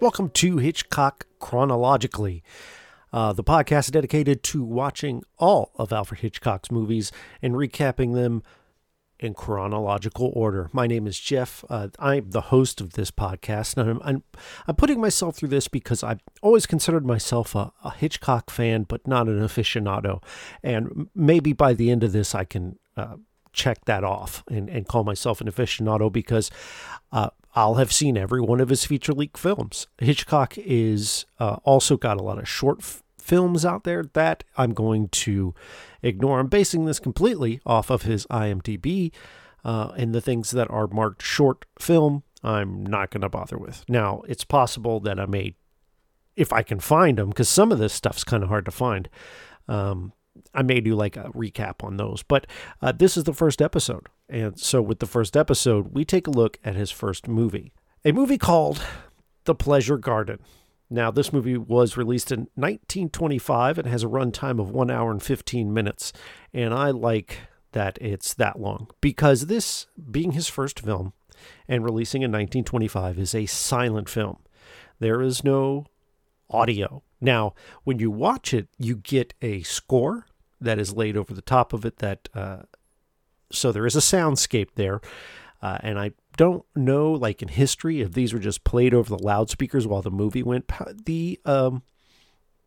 Welcome to Hitchcock Chronologically, uh, the podcast dedicated to watching all of Alfred Hitchcock's movies and recapping them in chronological order. My name is Jeff. Uh, I'm the host of this podcast, and I'm, I'm, I'm, putting myself through this because I've always considered myself a, a, Hitchcock fan, but not an aficionado. And maybe by the end of this, I can uh, check that off and, and call myself an aficionado because uh, I'll have seen every one of his feature length films. Hitchcock is uh, also got a lot of short films out there that I'm going to ignore. I'm basing this completely off of his IMDb, uh, and the things that are marked short film, I'm not going to bother with. Now, it's possible that I may, if I can find them, because some of this stuff's kind of hard to find. Um, I may do like a recap on those. But uh, this is the first episode. And so, with the first episode, we take a look at his first movie, a movie called The Pleasure Garden. Now, this movie was released in 1925 and has a runtime of one hour and 15 minutes. And I like that it's that long because this, being his first film and releasing in 1925, is a silent film. There is no audio. Now, when you watch it, you get a score that is laid over the top of it. That uh, so there is a soundscape there, uh, and I don't know, like in history, if these were just played over the loudspeakers while the movie went. The um,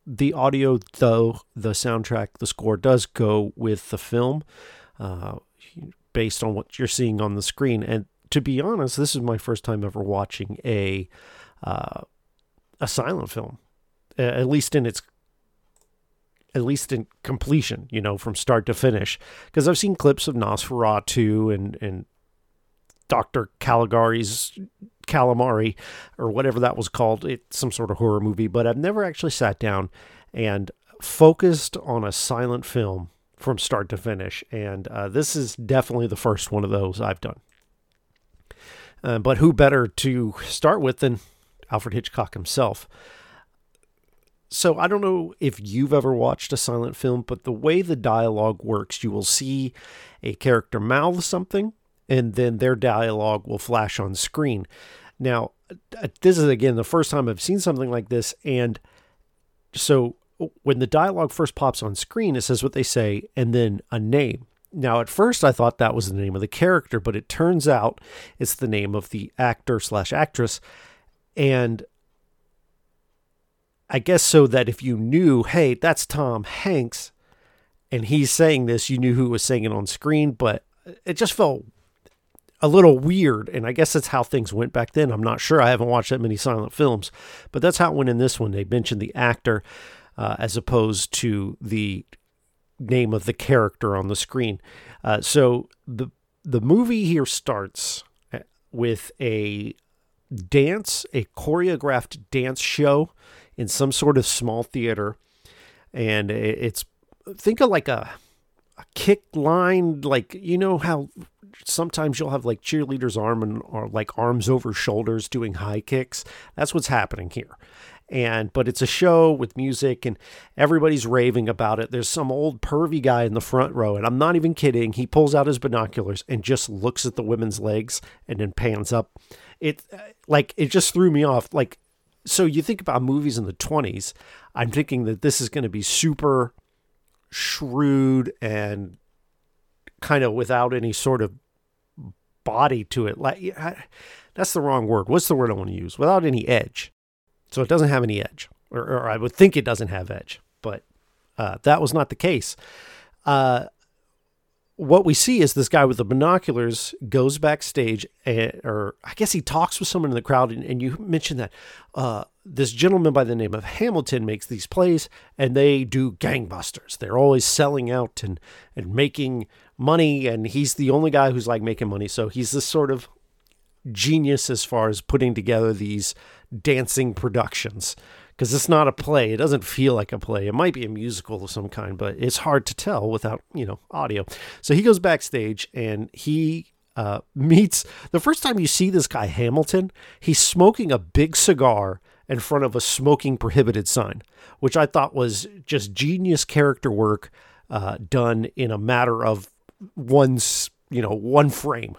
the audio, though, the soundtrack, the score does go with the film, uh, based on what you're seeing on the screen. And to be honest, this is my first time ever watching a uh, a silent film, at least in its at least in completion, you know, from start to finish. Because I've seen clips of Nosferatu and and Doctor Caligari's Calamari or whatever that was called. It's some sort of horror movie, but I've never actually sat down and focused on a silent film from start to finish. And uh, this is definitely the first one of those I've done. Uh, but who better to start with than Alfred Hitchcock himself? So I don't know if you've ever watched a silent film, but the way the dialogue works, you will see a character mouth something and then their dialogue will flash on screen. Now, uh, this is again the first time I've seen something like this and so when the dialogue first pops on screen, it says what they say and then a name. Now, at first, I thought that was the name of the character, but it turns out it's the name of the actor slash actress. And I guess so that if you knew, hey, that's Tom Hanks, and he's saying this, you knew who was saying it on screen, but it just felt a little weird. And I guess that's how things went back then. I'm not sure. I haven't watched that many silent films, but that's how it went in this one. They mentioned the actor uh, as opposed to the name of the character on the screen. Uh, so the the movie here starts uh, with a dance, a choreographed dance show in some sort of small theater, and it's think of like a a kick line, like you know how sometimes you'll have like cheerleaders arm and or like arms over shoulders doing high kicks. That's what's happening here. And but it's a show with music and everybody's raving about it. There's some old pervy guy in the front row, and I'm not even kidding. He pulls out his binoculars and just looks at the women's legs and then pans up. It uh, like it just threw me off. Like so you think about movies in the 20s, I'm thinking that this is going to be super shrewd and kind of without any sort of body to it. Like that's the wrong word. What's the word I want to use? Without any edge. So it doesn't have any edge, or, or I would think it doesn't have edge, but uh, that was not the case. Uh, what we see is this guy with the binoculars goes backstage, and, or I guess he talks with someone in the crowd. And, and you mentioned that uh, this gentleman by the name of Hamilton makes these plays, and they do gangbusters. They're always selling out and and making money, and he's the only guy who's like making money. So he's this sort of genius as far as putting together these dancing productions because it's not a play. It doesn't feel like a play. It might be a musical of some kind, but it's hard to tell without, you know, audio. So he goes backstage and he uh, meets the first time you see this guy, Hamilton, he's smoking a big cigar in front of a smoking prohibited sign, which I thought was just genius character work uh, done in a matter of one's, you know, one frame.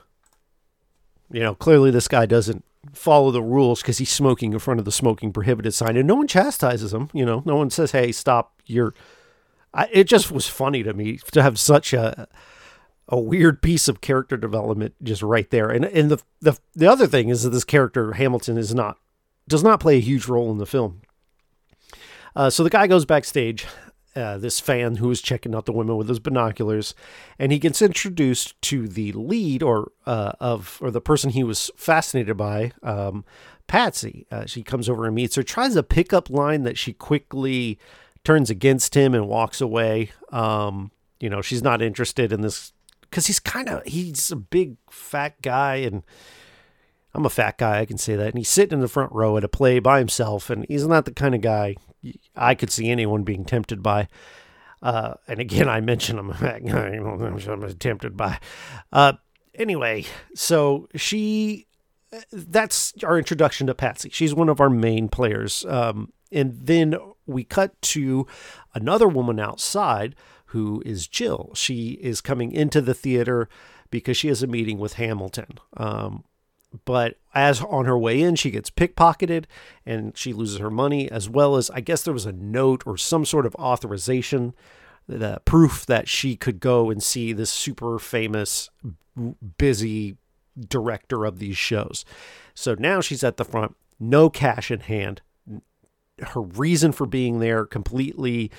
You know, clearly this guy doesn't follow the rules because he's smoking in front of the smoking prohibited sign, and no one chastises him. You know, no one says, "Hey, stop!" You're. I, it just was funny to me to have such a a weird piece of character development just right there. And and the the the other thing is that this character Hamilton is not does not play a huge role in the film. Uh, so the guy goes backstage, uh, this fan who is checking out the women with his binoculars, and he gets introduced to the lead or uh, of or the person he was fascinated by, um, Patsy. Uh, she comes over and meets her, tries a pickup line that she quickly turns against him and walks away. Um, you know, she's not interested in this because he's kind of he's a big fat guy and I'm a fat guy, I can say that. And he's sitting in the front row at a play by himself, and he's not the kind of guy I could see anyone being tempted by. Uh, and again, I mentioned I'm. I'm tempted by. Uh, anyway, so she, that's our introduction to Patsy. She's one of our main players. Um, and then we cut to another woman outside who is Jill. She is coming into the theater because she has a meeting with Hamilton. Um, but as on her way in, she gets pickpocketed and she loses her money, as well as I guess there was a note or some sort of authorization, the proof that she could go and see this super famous, busy director of these shows. So now she's at the front, no cash in hand, her reason for being there completely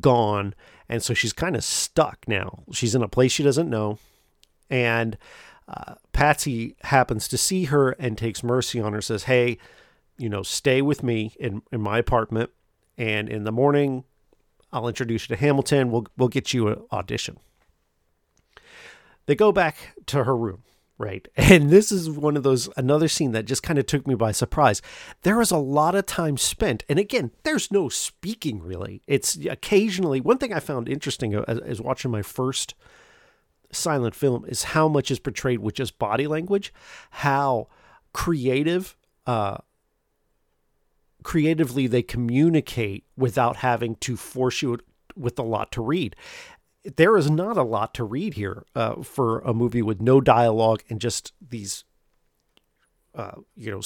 gone. And so she's kind of stuck now. She's in a place she doesn't know. And uh, Patsy happens to see her and takes mercy on her, says, Hey, you know, stay with me in, in my apartment. And in the morning, I'll introduce you to Hamilton. We'll, we'll get you an audition. They go back to her room right? And this is one of those, another scene that just kind of took me by surprise. There was a lot of time spent. And again, there's no speaking really. It's occasionally, one thing I found interesting as, as watching my first silent film is how much is portrayed with just body language, how creative, uh, creatively they communicate without having to force you with a lot to read there is not a lot to read here uh, for a movie with no dialogue and just these, uh, you know,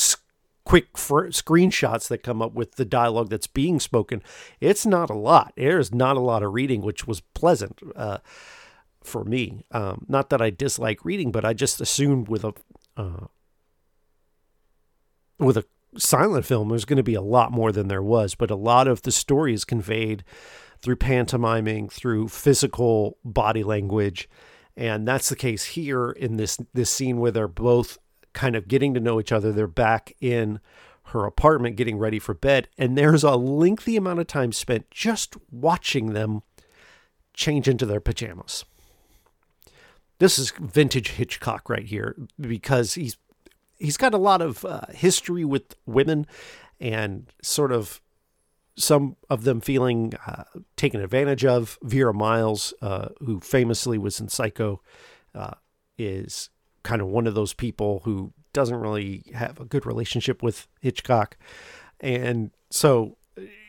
quick screenshots that come up with the dialogue that's being spoken. It's not a lot. There's not a lot of reading, which was pleasant uh, for me. Um, not that I dislike reading, but I just assumed with a uh, with a silent film, there's going to be a lot more than there was. But a lot of the story is conveyed through pantomiming, through physical body language. And that's the case here in this this scene where they're both kind of getting to know each other. They're back in her apartment getting ready for bed, and there's a lengthy amount of time spent just watching them change into their pajamas. This is vintage Hitchcock right here because he's he's got a lot of uh, history with women and sort of some of them feeling uh, taken advantage of. Vera Miles, uh, who famously was in Psycho, uh, is kind of one of those people who doesn't really have a good relationship with Hitchcock. And so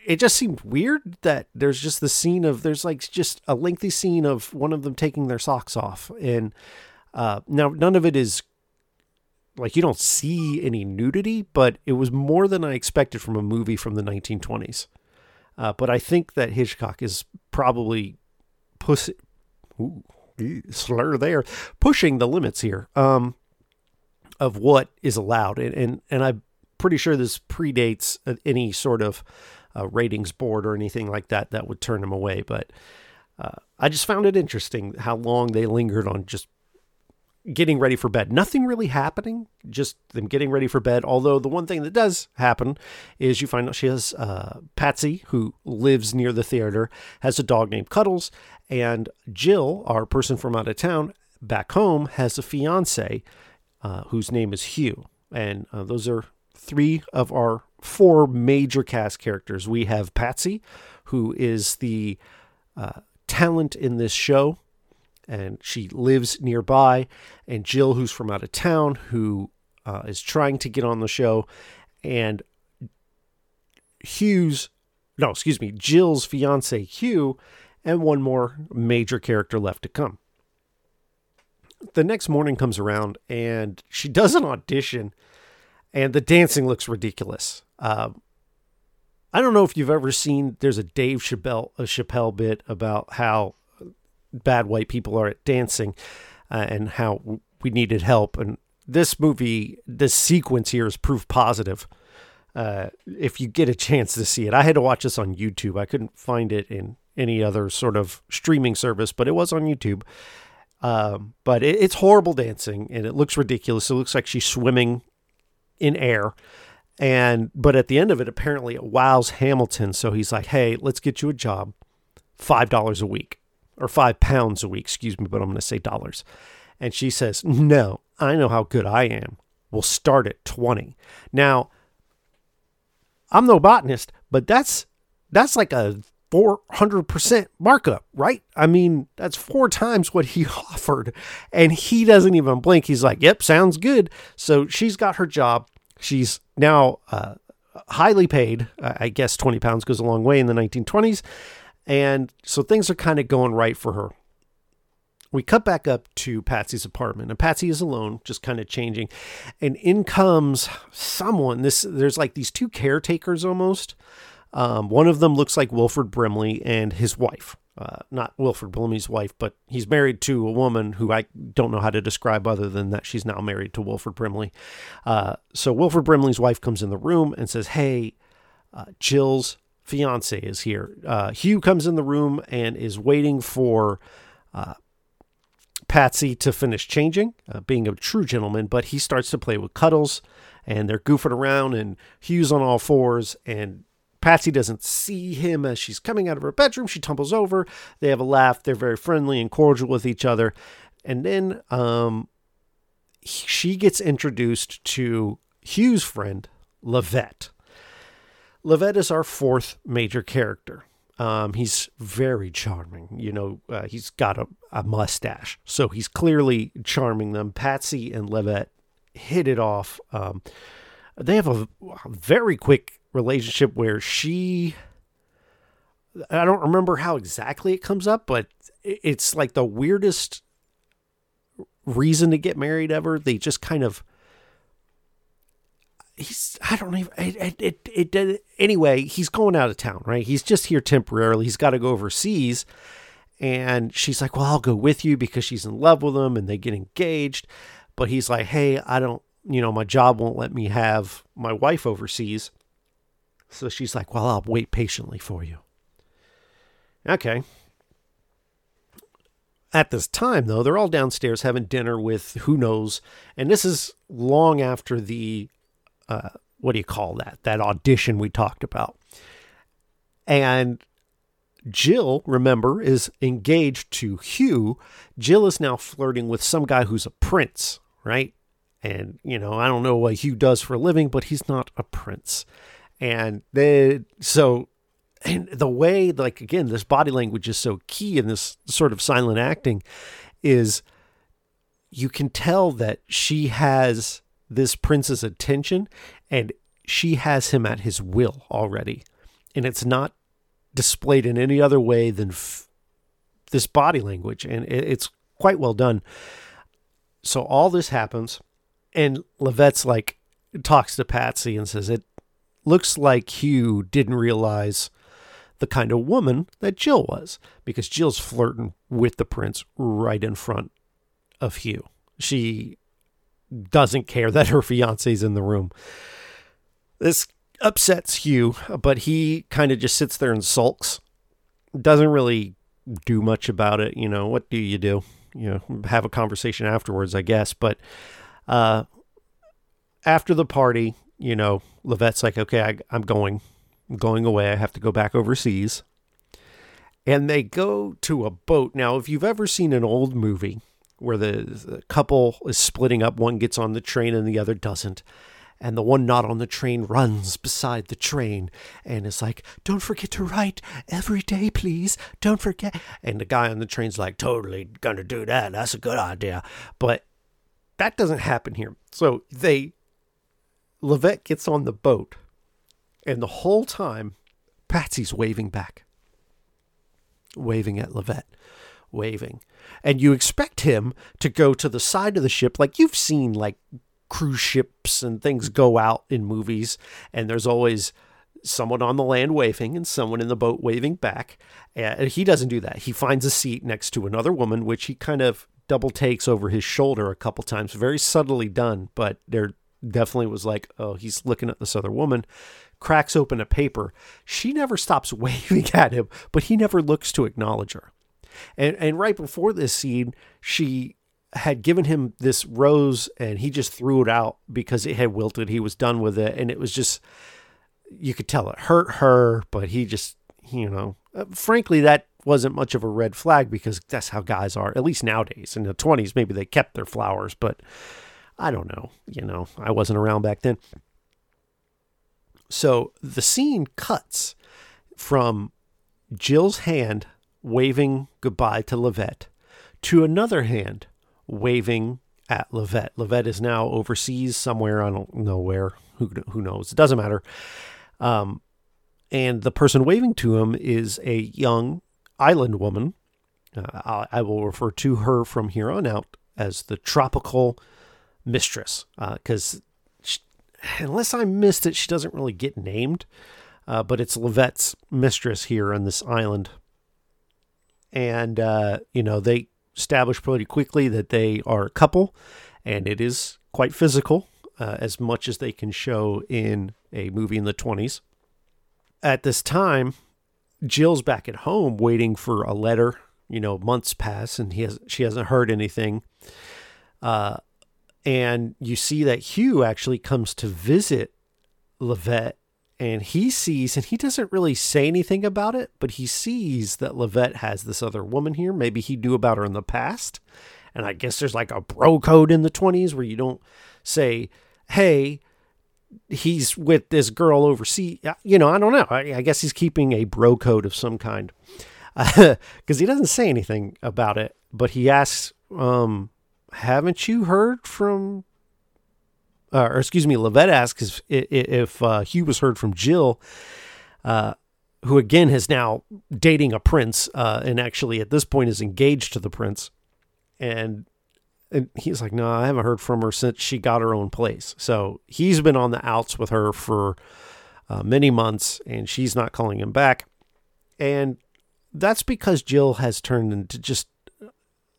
it just seemed weird that there's just the scene of, there's like just a lengthy scene of one of them taking their socks off. And uh, now none of it is like you don't see any nudity, but it was more than I expected from a movie from the 1920s. Uh, but I think that Hitchcock is probably push, ooh, slur there, pushing the limits here um, of what is allowed, and and, and I'm pretty sure this predates any sort of uh, ratings board or anything like that that would turn him away. But uh, I just found it interesting how long they lingered on just getting ready for bed. Nothing really happening, just them getting ready for bed. Although the one thing that does happen is you find out she has uh, Patsy, who lives near the theater, has a dog named Cuddles, and Jill, our person from out of town, back home, has a fiance uh, whose name is Hugh. And uh, those are three of our four major cast characters. We have Patsy, who is the uh, talent in this show and she lives nearby. And Jill, who's from out of town, who uh, is trying to get on the show, and Hugh's, no, excuse me, Jill's fiance Hugh and one more major character left to come. The next morning comes around and she does an audition, and the dancing looks ridiculous. Uh, I don't know if you've ever seen. There's a Dave Chappelle a Chappelle bit about how bad white people are at dancing, uh, and how we needed help. And this movie, this sequence here is proof positive. Uh, if you get a chance to see it, I had to watch this on YouTube. I couldn't find it in any other sort of streaming service, but it was on YouTube. Um, but it, it's horrible dancing, and it looks ridiculous. It looks like she's swimming in air and but at the end of it, apparently it wows Hamilton. So he's like, "Hey, let's get you a job, five dollars a week, or five pounds a week, excuse me, but I'm going to say dollars." And she says, "No, I know how good I am. We'll start at 20." Now, I'm no botanist, but that's that's like a 400% markup, right? I mean, that's four times what he offered. And he doesn't even blink. He's like, yep, sounds good. So she's got her job. She's now uh, highly paid. I guess 20 pounds goes a long way in the 1920s. And so things are kind of going right for her. We cut back up to Patsy's apartment, and Patsy is alone, just kind of changing. And in comes someone. This there's like these two caretakers almost. Um, one of them looks like Wilford Brimley and his wife uh, not Wilford Brimley's wife, but he's married to a woman who I don't know how to describe other than that she's now married to Wilford Brimley. Uh, so Wilford Brimley's wife comes in the room and says, Hey, uh, Jill's fiance is here. Uh, Hugh comes in the room and is waiting for uh, Patsy to finish changing, being a true gentleman, but he starts to play with Cuddles and they're goofing around and Hugh's on all fours and Patsy doesn't see him as she's coming out of her bedroom. She tumbles over. They have a laugh. They're very friendly and cordial with each other. And then um, she gets introduced to Hugh's friend, Lavette. Lavette is our fourth major character. Um, he's very charming. You know, uh, he's got a, a mustache. So he's clearly charming them. Patsy and Lavette hit it off. Um, they have a very quick relationship where she I don't remember how exactly it comes up, but it's like the weirdest reason to get married ever. They just kind of he's I don't even it, it, it, it anyway, he's going out of town, right? He's just here temporarily. He's got to go overseas. And she's like, "Well, I'll go with you because she's in love with him and they get engaged." But he's like, "Hey, I don't, you know, my job won't let me have my wife overseas." So she's like, Well, I'll wait patiently for you. Okay. At this time, though, they're all downstairs having dinner with who knows. And this is long after the, uh, what do you call that? That audition we talked about. And Jill, remember, is engaged to Hugh. Jill is now flirting with some guy who's a prince, right? And, you know, I don't know what Hugh does for a living, but he's not a prince and they so and the way like again this body language is so key in this sort of silent acting is you can tell that she has this prince's attention and she has him at his will already. And it's not displayed in any other way than f- this body language. And it's quite well done. So all this happens and Lavette's like talks to Patsy and says it looks like Hugh didn't realize the kind of woman that Jill was because Jill's flirting with the prince right in front of Hugh. She doesn't care that her fiance's in the room. This upsets Hugh, but he kind of just sits there and sulks. Doesn't really do much about it. You know, what do you do? You know, have a conversation afterwards, I guess. But uh, after the party, you know, Lavette's like, okay, I, I'm going, I'm going away. I have to go back overseas. And they go to a boat. Now, if you've ever seen an old movie where the, the couple is splitting up, one gets on the train and the other doesn't, and the one not on the train runs beside the train and is like, Don't forget to write every day, please. Don't forget. And the guy on the train's like, Totally gonna do that. That's a good idea. But that doesn't happen here. So they Lavette gets on the boat, and the whole time, Patsy's waving back. waving at Levette, waving. And you expect him to go to the side of the ship like you've seen like cruise ships and things go out in movies and there's always someone on the land waving and someone in the boat waving back. And he doesn't do that. He finds a seat next to another woman, which he kind of double takes over his shoulder a couple times. Very subtly done, but there definitely was like, oh, he's looking at this other woman. Cracks open a paper. She never stops waving at him, but he never looks to acknowledge her. And and right before this scene, she had given him this rose and he just threw it out because it had wilted. He was done with it. And it was just, you could tell it hurt her, but he just, you know, uh, frankly, that wasn't much of a red flag because that's how guys are, at least nowadays. In the 20s, maybe they kept their flowers, but I don't know. You know, I wasn't around back then. So the scene cuts from Jill's hand waving goodbye to Levette to another hand waving at Levette. Levette is now overseas somewhere. I don't know where. Who, who knows? It doesn't matter. Um, and the person waving to him is a young island woman. Uh, I, I, will refer to her from here on out as the tropical mistress because uh, unless I missed it, she doesn't really get named. Uh, but it's Levette's mistress here on this island. And, uh, you know, they establish pretty quickly that they are a couple, and it is quite physical, uh, as much as they can show in a movie in the 20s. At this time, Jill's back at home waiting for a letter. You know, months pass and he has she hasn't heard anything. Uh, and you see that Hugh actually comes to visit Levette and he sees and he doesn't really say anything about it but he sees that levette has this other woman here. Maybe he knew about her in the past. And i guess there's like a bro code in the 20s where you don't say hey he's with this girl overseas you know i don't know. I, I guess he's keeping a bro code of some kind. Because he doesn't say anything about it but he asks um, haven't you heard from uh, or excuse me, Levette asks if, if uh, Hugh was heard from Jill, uh, who again is now dating a prince, uh, and actually at this point is engaged to the prince, and and he's like, no, I haven't heard from her since she got her own place. So he's been on the outs with her for uh, many months, and she's not calling him back, and that's because Jill has turned into just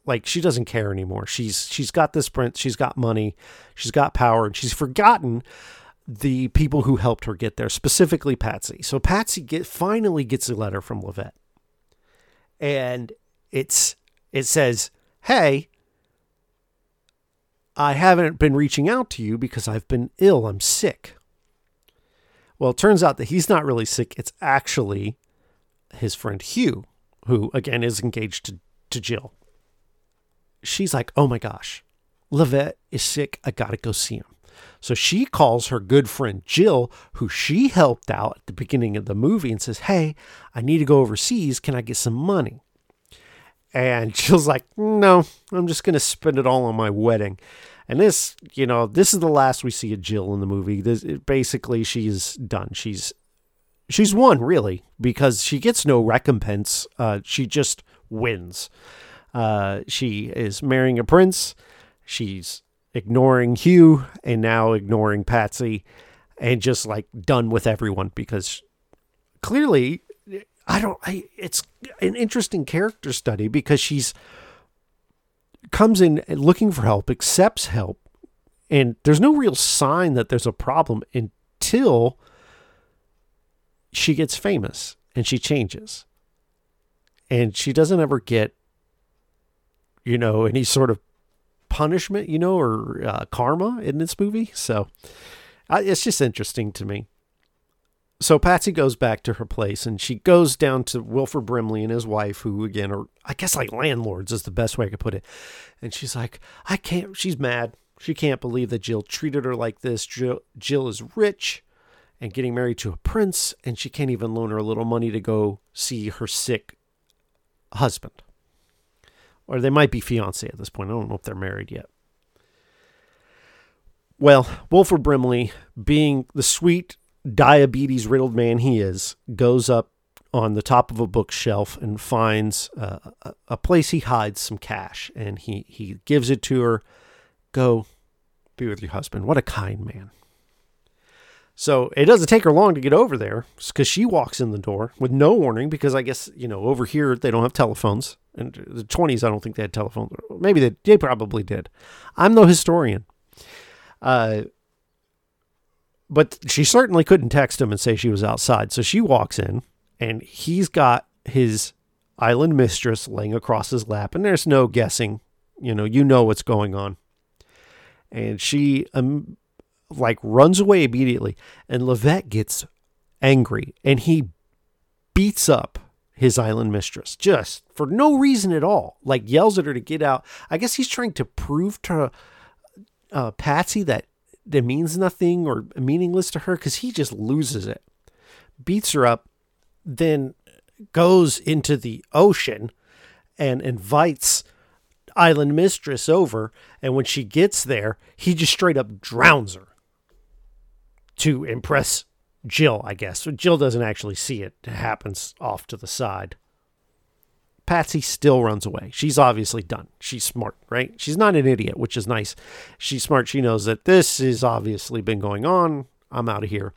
like she doesn't care anymore. She's she's got this prince, she's got money, she's got power, and she's forgotten the people who helped her get there, specifically Patsy. So Patsy get finally gets a letter from Levette. And it's it says, "Hey, I haven't been reaching out to you because I've been ill. I'm sick." Well, it turns out that he's not really sick. It's actually his friend Hugh, who again is engaged to, to Jill she's like, oh my gosh, Levette is sick. I got to go see him. So she calls her good friend Jill, who she helped out at the beginning of the movie, and says, Hey, I need to go overseas. Can I get some money? And Jill's like, No, I'm just going to spend it all on my wedding. And this, you know, this is the last we see of Jill in the movie. This, it, basically, she's done. She's she's won really because she gets no recompense. Uh, she just wins. Uh, she is marrying a prince. She's ignoring Hugh and now ignoring Patsy and just like done with everyone because clearly I don't I, it's an interesting character study because she's comes in looking for help, accepts help, and there's no real sign that there's a problem until she gets famous and she changes. And she doesn't ever get you know, any sort of punishment, you know, or uh, karma in this movie. So uh, it's just interesting to me. So Patsy goes back to her place and she goes down to Wilford Brimley and his wife, who again are, I guess, like landlords is the best way I could put it. And she's like, I can't, she's mad. She can't believe that Jill treated her like this. Jill, Jill is rich and getting married to a prince, and she can't even loan her a little money to go see her sick husband or they might be fiance at this point. I don't know if they're married yet. Well, Wilford Brimley, being the sweet diabetes riddled man he is, goes up on the top of a bookshelf and finds uh, a, a place he hides some cash and he, he gives it to her. Go be with your husband. What a kind man. So it doesn't take her long to get over there because she walks in the door with no warning because I guess, you know, over here they don't have telephones. In the 20s, I don't think they had telephones. Maybe they, they probably did. I'm no historian. Uh, but she certainly couldn't text him and say she was outside. So she walks in and he's got his island mistress laying across his lap and there's no guessing. You know, you know what's going on. And she um, like runs away immediately and Levette gets angry and he beats up his island mistress just for no reason at all. Like yells at her to get out. I guess he's trying to prove to uh, Patsy that that means nothing or meaningless to her because he just loses it, beats her up, then goes into the ocean and invites island mistress over. And when she gets there, he just straight up drowns her to impress Jill, I guess. Jill doesn't actually see it. It happens off to the side. Patsy still runs away. She's obviously done. She's smart, right? She's not an idiot, which is nice. She's smart. She knows that this has obviously been going on. I'm out of here.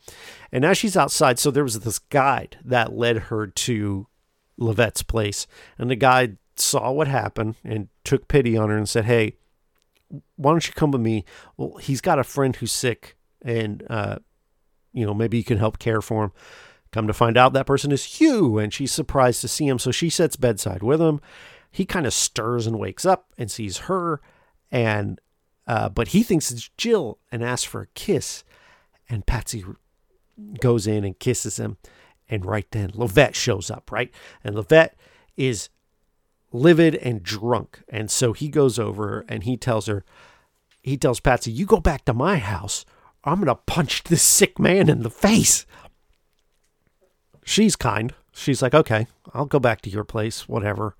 And now she's outside. So there was this guide that led her to Levette's place. And the guide saw what happened and took pity on her and said, Hey, why don't you come with me? Well, he's got a friend who's sick and, uh, you know, maybe you can help care for him. Come to find out, that person is Hugh, and she's surprised to see him. So she sits bedside with him. He kind of stirs and wakes up and sees her, and uh, but he thinks it's Jill and asks for a kiss. And Patsy goes in and kisses him, and right then Levette shows up, right? And Levette is livid and drunk, and so he goes over and he tells her, he tells Patsy, "You go back to my house." I'm going to punch this sick man in the face she's kind. She's like, okay, I'll go back to your place, whatever.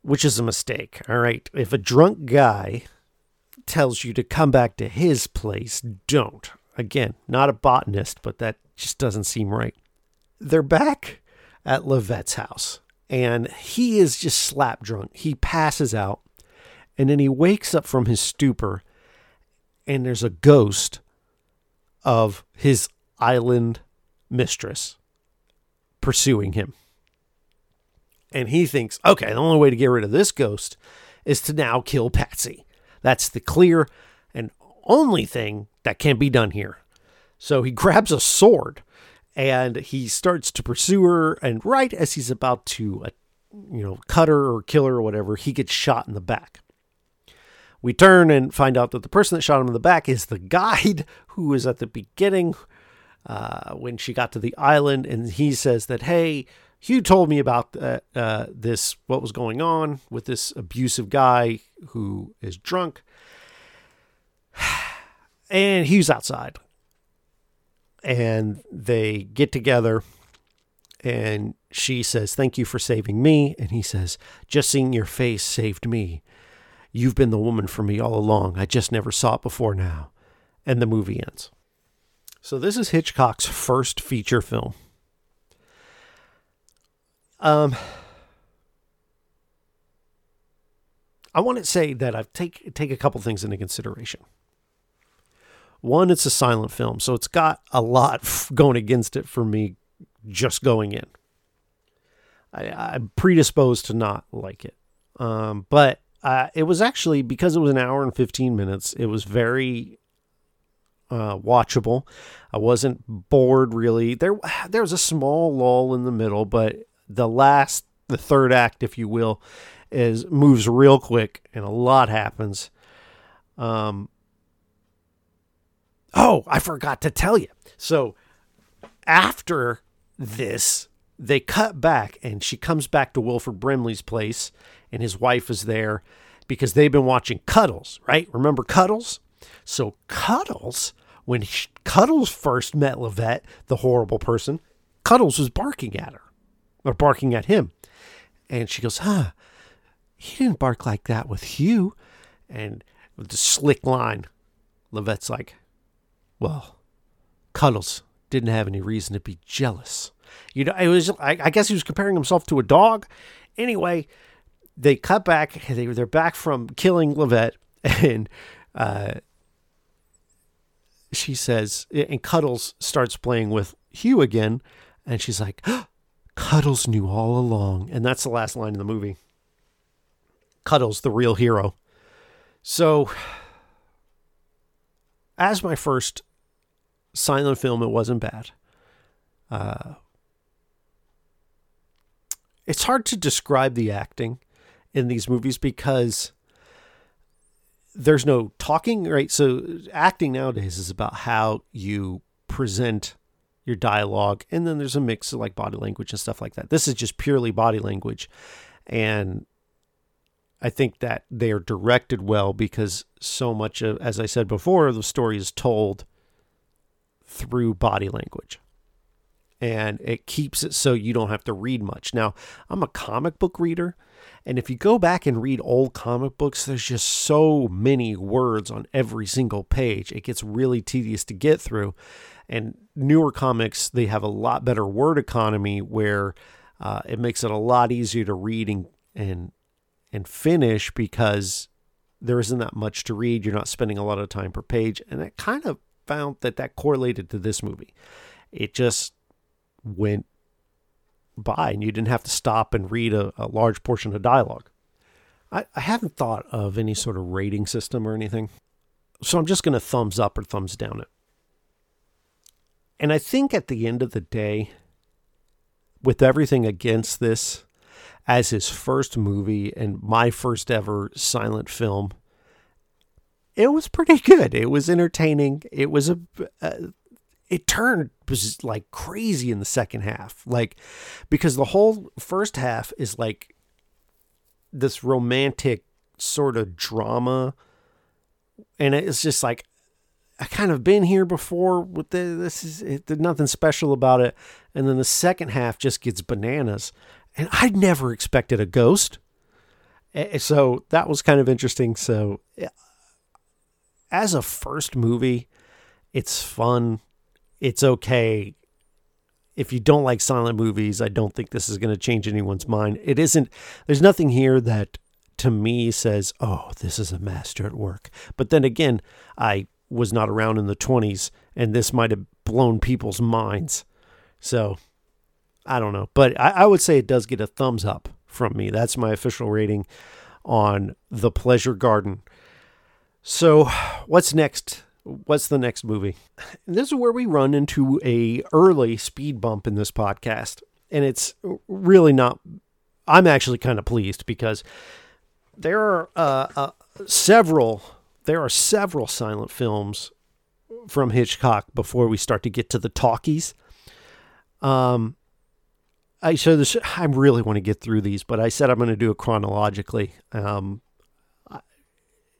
Which is a mistake. All right. If a drunk guy tells you to come back to his place, don't. Again, not a botanist, but that just doesn't seem right. They're back at Levette's house, and he is just slap drunk. He passes out, and then he wakes up from his stupor, and there's a ghost of his island mistress pursuing him. And he thinks, okay, the only way to get rid of this ghost is to now kill Patsy. That's the clear and only thing that can be done here. So he grabs a sword and he starts to pursue her. And right as he's about to, uh, you know, cut her or kill her or whatever, he gets shot in the back. We turn and find out that the person that shot him in the back is the guide who was at the beginning uh, when she got to the island, and he says that, hey, Hugh told me about uh, uh, this, what was going on with this abusive guy who is drunk. And Hugh's outside. And they get together, and she says, Thank you for saving me. And he says, Just seeing your face saved me. You've been the woman for me all along. I just never saw it before now. And the movie ends. So this is Hitchcock's first feature film. Um, I want to say that I've take take a couple things into consideration. One, it's a silent film, so it's got a lot going against it for me just going in. I, am predisposed to not like it, um, but uh, it was actually because it was an hour and 15 minutes. It was very uh, watchable. I wasn't bored really. There there was a small lull in the middle, but the last the third act, if you will, is moves real quick and a lot happens. Um. Oh, I forgot to tell you. So after this, they cut back and she comes back to Wilford Brimley's place and his wife is there because they've been watching Cuddles, right? Remember Cuddles? So Cuddles when Cuddles first met Levette, the horrible person, Cuddles was barking at her or barking at him. And she goes, huh, he didn't bark like that with Hugh. And with the slick line, Levette's like, well, Cuddles didn't have any reason to be jealous. You know, it was. I, I guess he was comparing himself to a dog. Anyway, they cut back. They they're back from killing Levette, and uh, she says, and Cuddles starts playing with Hugh again, and she's like, oh, Cuddles knew all along, and that's the last line in the movie. Cuddles, the real hero. So, as my first silent film, it wasn't bad. Uh, it's hard to describe the acting in these movies because there's no talking, right? So acting nowadays is about how you present your dialogue, and then there's a mix of like body language and stuff like that. This is just purely body language, and I think that they are directed well because so much of, as I said before, the story is told through body language and it keeps it so you don't have to read much. Now, I'm a comic book reader, and if you go back and read old comic books, there's just so many words on every single page. It gets really tedious to get through. And newer comics, they have a lot better word economy where uh, it makes it a lot easier to read and, and and finish because there isn't that much to read. You're not spending a lot of time per page, and I kind of found that that correlated to this movie. It just went by and you didn't have to stop and read a, a large portion of dialogue. I, I haven't thought of any sort of rating system or anything. So I'm just going to thumbs up or thumbs down it. And I think at the end of the day, with everything against this, as his first movie and my first ever silent film, it was pretty good. It was entertaining. It was a, a it turned was like crazy in the second half. Like because the whole first half is like this romantic sort of drama. And it's just like I kind of been here before with the, this is it, nothing special about it. And then the second half just gets bananas. And I'd never expected a ghost. So that was kind of interesting. So as a first movie it's fun it's okay. If you don't like silent movies, I don't think this is going to change anyone's mind. It isn't, there's nothing here that to me says, oh, this is a master at work. But then again, I was not around in the 20s and this might have blown people's minds. So I don't know. But I, I would say it does get a thumbs up from me. That's my official rating on The Pleasure Garden. So, what's next what's the next movie? And this is where we run into a early speed bump in this podcast, and it's really not. I'm actually kind of pleased because there are uh, uh, several there are several silent films from Hitchcock before we start to get to the talkies. Um, I so this I really want to get through these, but I said I'm going to do it chronologically. Um,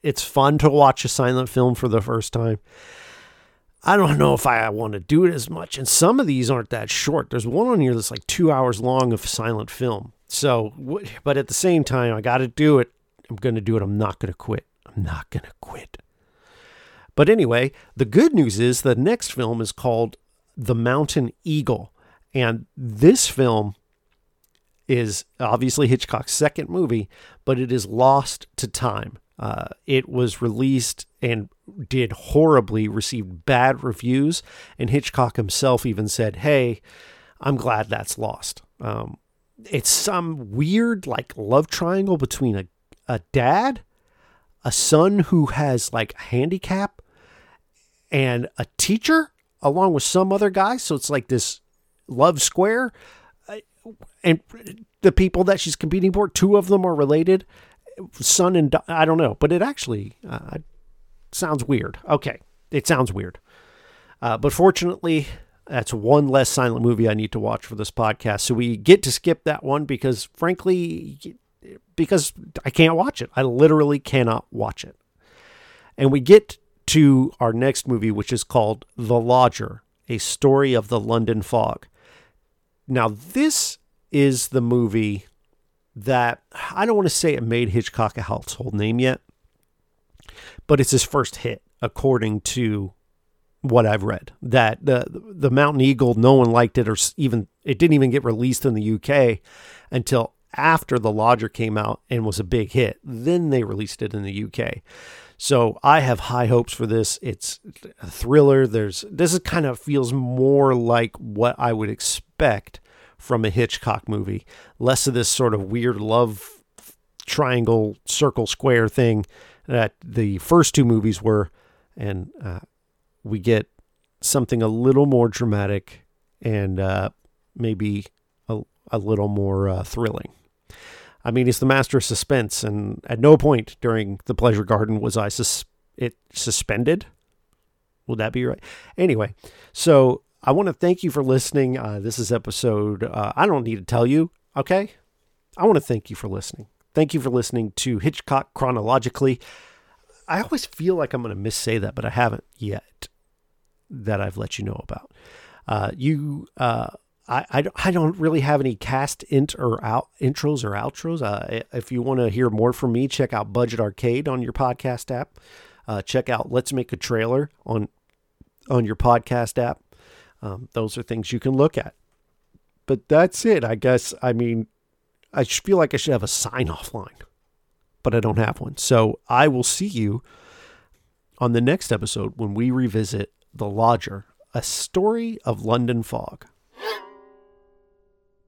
it's fun to watch a silent film for the first time. I don't know if I want to do it as much. And some of these aren't that short. There's one on here that's like two hours long of silent film. So, but at the same time, I got to do it. I'm going to do it. I'm not going to quit. I'm not going to quit. But anyway, the good news is the next film is called The Mountain Eagle. And this film is obviously Hitchcock's second movie, but it is lost to time. Uh, it was released and did horribly, received bad reviews, and Hitchcock himself even said, "Hey, I'm glad that's lost." Um, it's some weird like love triangle between a a dad, a son who has like a handicap, and a teacher, along with some other guy. So it's like this love square, and the people that she's competing for, two of them are related son and I don't know, but it actually uh, sounds weird. Okay, it sounds weird. Uh, but fortunately, that's one less silent movie I need to watch for this podcast. So we get to skip that one because, frankly, because I can't watch it. I literally cannot watch it. And we get to our next movie, which is called The Lodger, a story of the London fog. Now, this is the movie that I don't want to say it made Hitchcock a household name yet, but it's his first hit, according to what I've read that the the Mountain Eagle no one liked it or even it didn't even get released in the UK until after the Lodger came out and was a big hit. Then they released it in the UK. So I have high hopes for this. It's a thriller. There's this is kind of feels more like what I would expect from a Hitchcock movie. Less of this sort of weird love triangle circle square thing that the first two movies were and uh, we get something a little more dramatic and uh, maybe a, a little more uh, thrilling. I mean, he's the master of suspense, and at no point during the Pleasure Garden was I sus- it suspended. Would that be right? Anyway, so I want to thank you for listening. Uh, this is episode. Uh, I don't need to tell you, okay? I want to thank you for listening. Thank you for listening to Hitchcock chronologically. I always feel like I'm going to missay that, but I haven't yet. That I've let you know about. Uh, you, uh, I, I, I don't really have any cast int or out intros or outros. Uh, if you want to hear more from me, check out Budget Arcade on your podcast app. Uh, check out Let's Make a Trailer on on your podcast app. Um, those are things you can look at. But that's it, I guess. I mean, I feel like I should have a sign off line but I don't have one. So I will see you on the next episode when we revisit The Lodger, a story of London fog.